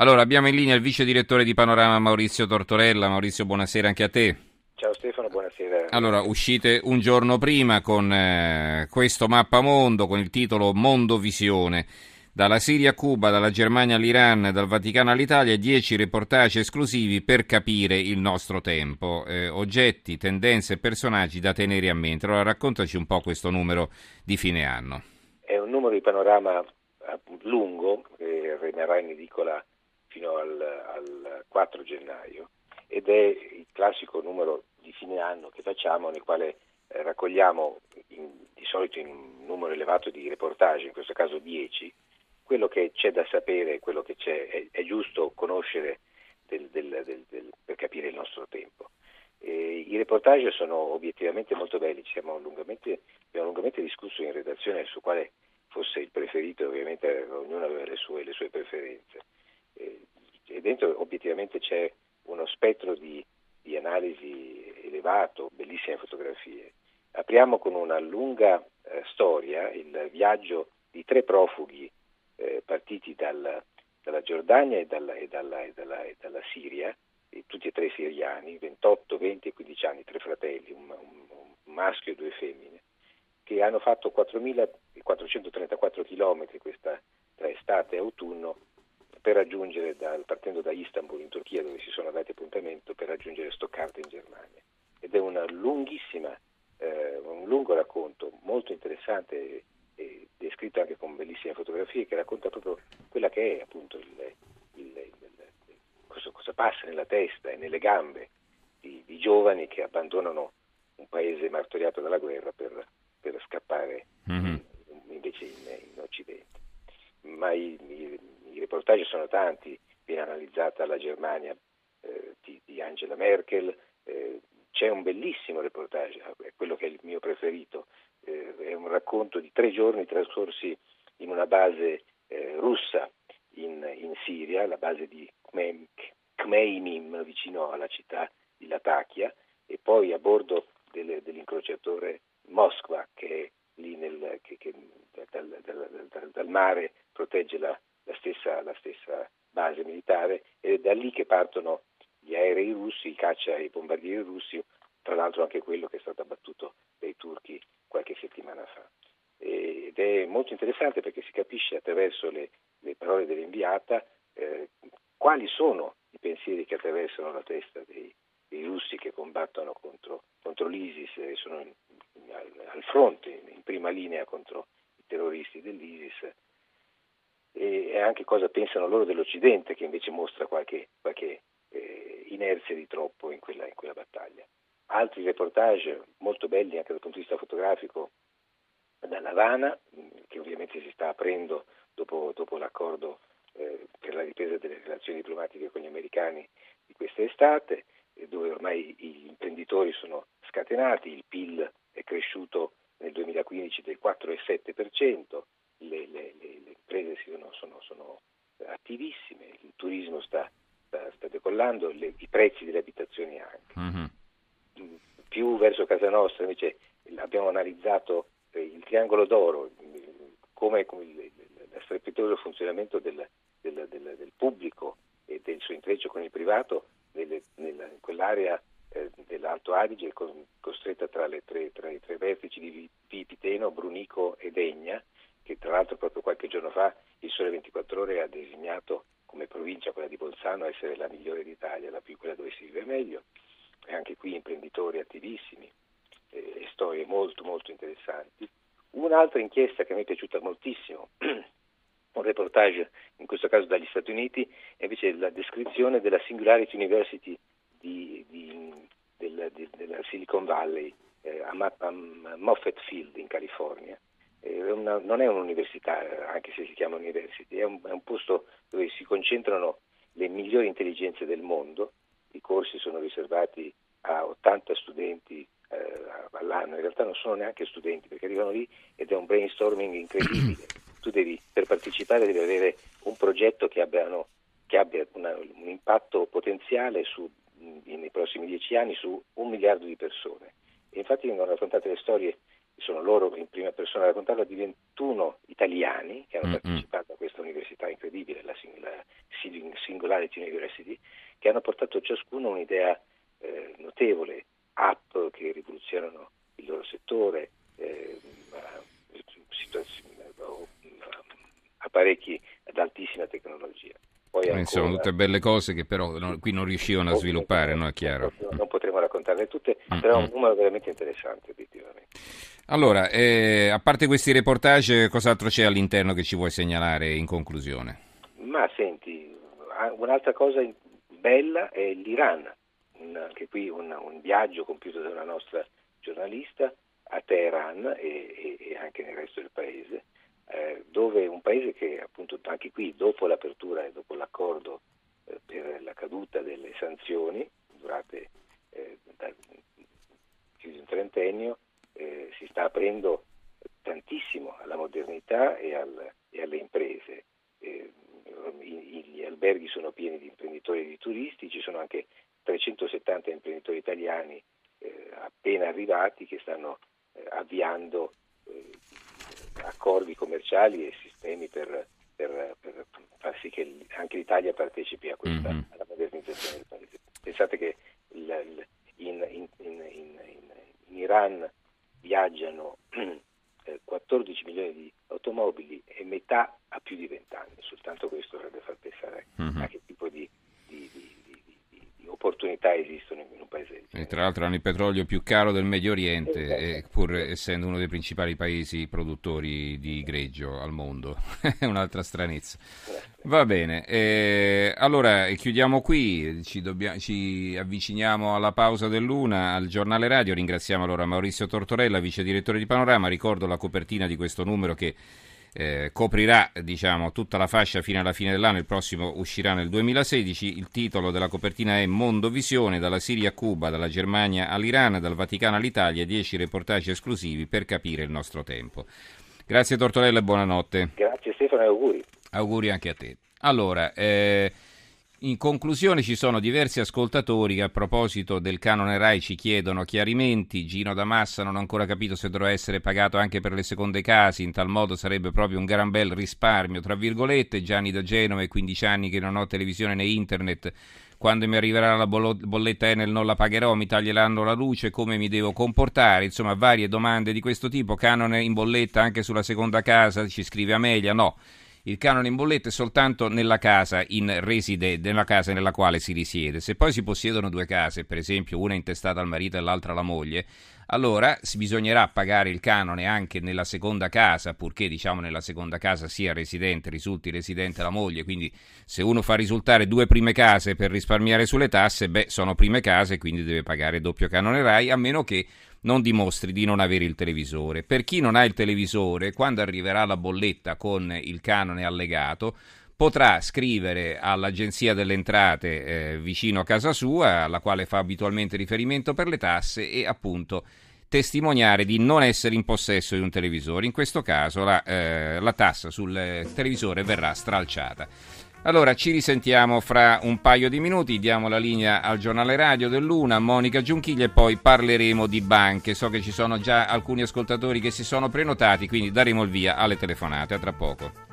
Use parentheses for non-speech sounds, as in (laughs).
Allora, abbiamo in linea il vice direttore di Panorama Maurizio Tortorella. Maurizio, buonasera anche a te. Ciao Stefano, buonasera. Allora, uscite un giorno prima con eh, questo mappamondo con il titolo Mondo Visione. Dalla Siria a Cuba, dalla Germania all'Iran, dal Vaticano all'Italia, 10 reportage esclusivi per capire il nostro tempo. Eh, oggetti, tendenze e personaggi da tenere a mente. Allora, raccontaci un po' questo numero di fine anno. È un numero di panorama eh, lungo, che rimarrà in edicola fino al, al 4 gennaio ed è il classico numero di fine anno che facciamo nel quale eh, raccogliamo in, di solito in un numero elevato di reportage, in questo caso 10, quello che c'è da sapere, quello che c'è, è, è giusto conoscere del, del, del, per capire il nostro tempo. E I reportage sono obiettivamente molto belli, lungamente, abbiamo lungamente discusso in redazione su quale fosse il preferito, ovviamente ognuno aveva le sue, le sue preferenze e dentro obiettivamente c'è uno spettro di, di analisi elevato, bellissime fotografie. Apriamo con una lunga eh, storia, il viaggio di tre profughi eh, partiti dal, dalla Giordania e dalla, e dalla, e dalla, e dalla Siria, tutti e tre siriani, 28, 20 e 15 anni, tre fratelli, un, un, un maschio e due femmine, che hanno fatto 4.434 km questa, tra estate e autunno per raggiungere, dal, partendo da Istanbul in Turchia dove si sono dati appuntamento, per raggiungere Stoccarda in Germania. Ed è una lunghissima, eh, un lungo racconto molto interessante e, descritto anche con bellissime fotografie che racconta proprio quella che è appunto il, il, il, cosa, cosa, passa nella testa e nelle gambe di, di, giovani che abbandonano un paese martoriato dalla guerra per, per scappare mm-hmm. invece in, in Occidente. Ma i reportage sono tanti, viene analizzata la Germania eh, di, di, Angela Merkel, eh, c'è un bellissimo reportage, è quello che è il mio preferito, eh, è un racconto di tre giorni trascorsi in una base eh, russa in, in, Siria, la base di Kmeimim, vicino alla città di Latakia, e poi a bordo del, dell'incrociatore Moskva, che è lì nel, che, che dal, dal, dal, dal, mare protegge la, la stessa, la stessa base militare ed è da lì che partono gli aerei russi, i caccia e i bombardieri russi, tra l'altro anche quello che è stato abbattuto dai turchi qualche settimana fa. Ed è molto interessante perché si capisce attraverso le, le parole dell'inviata eh, quali sono i pensieri che attraversano la testa dei, dei russi che combattono contro, contro l'ISIS e sono in, in, al fronte, in prima linea contro i terroristi dell'ISIS e anche cosa pensano loro dell'Occidente che invece mostra qualche, qualche eh, inerzia di troppo in quella, in quella, battaglia. Altri reportage molto belli anche dal punto di vista fotografico dall'Havana, che ovviamente si sta aprendo dopo, dopo l'accordo eh, per la ripresa delle relazioni diplomatiche con gli americani di questa estate, dove ormai gli imprenditori sono scatenati, il PIL è cresciuto nel 2015 del 4,7%, le, le, le, le imprese sono, sono, sono, attivissime, il turismo sta, sta, sta decollando, i prezzi delle abitazioni anche. Mm-hmm. Più verso casa nostra invece abbiamo analizzato eh, il triangolo d'oro, come, come il, lo strepitoso funzionamento del, del, del, del, pubblico e del suo intreccio con il privato nelle, nella, in quell'area eh, dell'Alto Adige costretta tra, tre, tra, i tre vertici di Vipiteno, Brunico e Degna che tra l'altro proprio qualche giorno fa il Sole 24 Ore ha designato come provincia quella di Bolzano essere la migliore d'Italia, la più quella dove si vive meglio, e anche qui imprenditori attivissimi e storie molto molto interessanti. Un'altra inchiesta che mi è piaciuta moltissimo, (clears throat) un reportage in questo caso dagli Stati Uniti, è invece la descrizione della Singularity University di, di, del, di, della Silicon Valley eh, a, a Moffett Field in California una, non è un'università, anche se si chiama university, è un, è un posto dove si concentrano le migliori intelligenze del mondo, i corsi sono riservati a 80 studenti eh, all'anno, in realtà non sono neanche studenti perché arrivano lì ed è un brainstorming incredibile. (clears throat) Tu devi, per partecipare devi avere un progetto che, abbiano, che abbia una, un impatto potenziale su, nei prossimi dieci anni su un miliardo di persone. E infatti vengono raccontate le storie sono loro in prima persona a raccontarlo, di 21 italiani che hanno mm-hmm. partecipato a questa università incredibile, la, la Singularity University, che hanno portato ciascuno un'idea eh, notevole, app che rivoluzionano il loro settore, eh, apparecchi ad altissima tecnologia. Poi ancora, sono tutte belle cose che però no, qui non riuscivano a sviluppare, no? È chiaro. Non potremo raccontarle tutte, mm-hmm. però è un numero veramente interessante, obiettivamente. Allora, eh, a parte questi reportage, cos'altro c'è all'interno che ci vuoi segnalare in conclusione? Ma senti, un'altra cosa bella è l'Iran, anche qui un, un viaggio compiuto da una nostra giornalista a Teheran e, e, e anche nel resto del paese, eh, dove un paese che appunto anche qui dopo l'apertura e dopo l'accordo eh, per la caduta delle sanzioni durate eh, da più di un trentennio eh, si sta aprendo tantissimo alla modernità e, al, e alle imprese. Eh, gli alberghi sono pieni di imprenditori e di turisti, ci sono anche 370 imprenditori italiani eh, appena arrivati che stanno avviando accordi commerciali e sistemi per, per, per, far sì che anche l'Italia partecipi a questa, mm-hmm. alla modernizzazione del paese. Pensate che il, il, in, in, in, in, Iran viaggiano 14 (clears throat) eh, milioni di automobili e metà ha più di 20 anni, soltanto questo dovrebbe far pensare mm-hmm. a che tipo di, di, di, di opportunità esistono in un paese e tra l'altro hanno il petrolio più caro del Medio Oriente, esatto. pur essendo uno dei principali paesi produttori di greggio al mondo. (laughs) È un'altra stranezza. Va bene, eh, allora chiudiamo qui, ci, dobbiamo, ci, avviciniamo alla pausa dell'una, al giornale radio. Ringraziamo allora Maurizio Tortorella, vice direttore di Panorama. Ricordo la copertina di questo numero che eh, coprirà diciamo, tutta la fascia fino alla fine dell'anno, il prossimo uscirà nel 2016, il titolo della copertina è Mondo Visione, dalla Siria a Cuba, dalla Germania all'Iran, dal Vaticano all'Italia, 10 reportage esclusivi per capire il nostro tempo. Grazie Tortorella e buonanotte. Grazie Stefano e auguri. Auguri anche a te. Allora, eh, in conclusione ci sono diversi ascoltatori che a proposito del canone RAI ci chiedono chiarimenti. Gino da Massa non ha ancora capito se dovrà essere pagato anche per le seconde case, in tal modo sarebbe proprio un gran bel risparmio, tra virgolette. Gianni da Genova, 15 anni che non ho televisione né internet, quando mi arriverà la bolletta Enel non la pagherò, mi taglieranno la luce, come mi devo comportare? Insomma, varie domande di questo tipo. Canone in bolletta anche sulla seconda casa, ci scrive Amelia, no il canone in bolletta è soltanto nella casa, in reside, nella casa nella quale si risiede. Se poi si possiedono due case, per esempio una intestata al marito e l'altra alla moglie, allora bisognerà pagare il canone anche nella seconda casa, purché diciamo nella seconda casa sia residente, risulti residente la moglie, quindi se uno fa risultare due prime case per risparmiare sulle tasse, beh, sono prime case, quindi deve pagare doppio canone RAI, a meno che non dimostri di non avere il televisore. Per chi non ha il televisore, quando arriverà la bolletta con il canone allegato, potrà scrivere all'Agenzia delle Entrate eh, vicino a casa sua, alla quale fa abitualmente riferimento per le tasse, e appunto testimoniare di non essere in possesso di un televisore. In questo caso la, eh, la tassa sul televisore verrà stralciata. Allora ci risentiamo fra un paio di minuti, diamo la linea al giornale radio dell'Una, Monica Giunchiglia e poi parleremo di banche. So che ci sono già alcuni ascoltatori che si sono prenotati, quindi daremo il via alle telefonate. A tra poco.